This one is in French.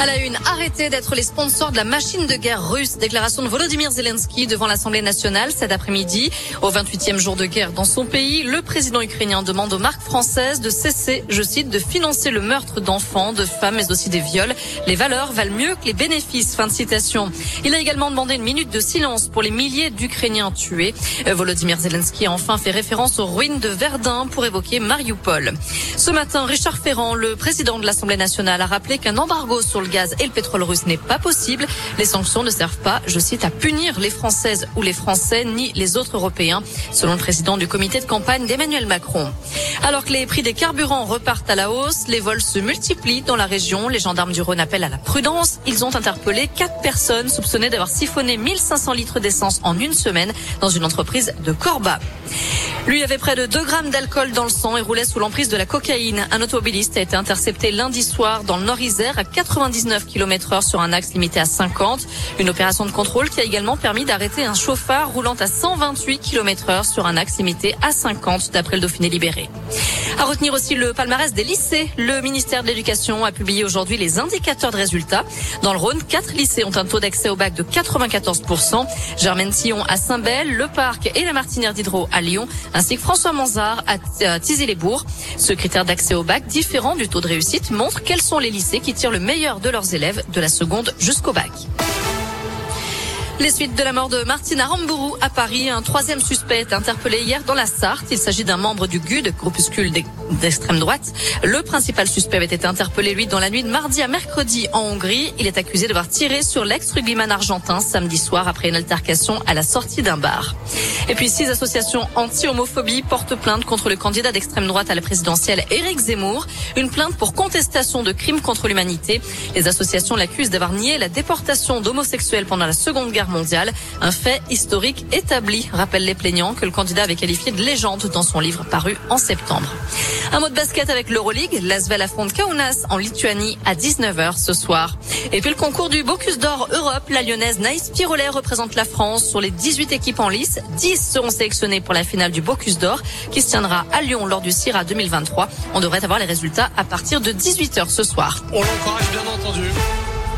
À la une, arrêtez d'être les sponsors de la machine de guerre russe. Déclaration de Volodymyr Zelensky devant l'Assemblée nationale cet après-midi. Au 28e jour de guerre dans son pays, le président ukrainien demande aux marques françaises de cesser, je cite, de financer le meurtre d'enfants, de femmes, mais aussi des viols. Les valeurs valent mieux que les bénéfices. Fin de citation. Il a également demandé une minute de silence pour les milliers d'Ukrainiens tués. Volodymyr Zelensky a enfin fait référence aux ruines de Verdun pour évoquer Mariupol. Ce matin, Richard Ferrand, le président de l'Assemblée nationale, a rappelé qu'un embargo sur le gaz et le pétrole russe n'est pas possible. Les sanctions ne servent pas, je cite, à punir les Françaises ou les Français ni les autres Européens, selon le président du comité de campagne d'Emmanuel Macron. Alors que les prix des carburants repartent à la hausse, les vols se multiplient dans la région. Les gendarmes du Rhône appellent à la prudence. Ils ont interpellé quatre personnes soupçonnées d'avoir siphonné 1500 litres d'essence en une semaine dans une entreprise de Corba. Lui avait près de 2 grammes d'alcool dans le sang et roulait sous l'emprise de la cocaïne. Un automobiliste a été intercepté lundi soir dans le Nord-Isère à 99 km heure sur un axe limité à 50. Une opération de contrôle qui a également permis d'arrêter un chauffard roulant à 128 km heure sur un axe limité à 50 d'après le Dauphiné libéré. À retenir aussi le palmarès des lycées. Le ministère de l'Éducation a publié aujourd'hui les indicateurs de résultats. Dans le Rhône, quatre lycées ont un taux d'accès au bac de 94%. Germaine Sillon à Saint-Bel, Le Parc et la Martinière d'Hydro à Lyon, ainsi que François Manzard à Tizy-les-Bourgs. Ce critère d'accès au bac, différent du taux de réussite, montre quels sont les lycées qui tirent le meilleur de leurs élèves de la seconde jusqu'au bac. Les suites de la mort de Martina Rambourou à Paris, un troisième suspect est interpellé hier dans la Sarthe. Il s'agit d'un membre du GUD, groupuscule d'extrême droite. Le principal suspect avait été interpellé, lui, dans la nuit de mardi à mercredi en Hongrie. Il est accusé d'avoir tiré sur l'ex-rugbyman argentin samedi soir après une altercation à la sortie d'un bar. Et puis six associations anti-homophobie portent plainte contre le candidat d'extrême droite à la présidentielle Éric Zemmour. Une plainte pour contestation de crimes contre l'humanité. Les associations l'accusent d'avoir nié la déportation d'homosexuels pendant la Seconde Guerre Un fait historique établi, rappellent les plaignants, que le candidat avait qualifié de légende dans son livre paru en septembre. Un mot de basket avec l'Euroleague. L'Asvel affronte Kaunas en Lituanie à 19h ce soir. Et puis le concours du Bocuse d'Or Europe, la lyonnaise Naïs Pirolet représente la France. Sur les 18 équipes en lice, 10 seront sélectionnées pour la finale du Bocuse d'Or qui se tiendra à Lyon lors du CIRA 2023. On devrait avoir les résultats à partir de 18h ce soir. On bien entendu.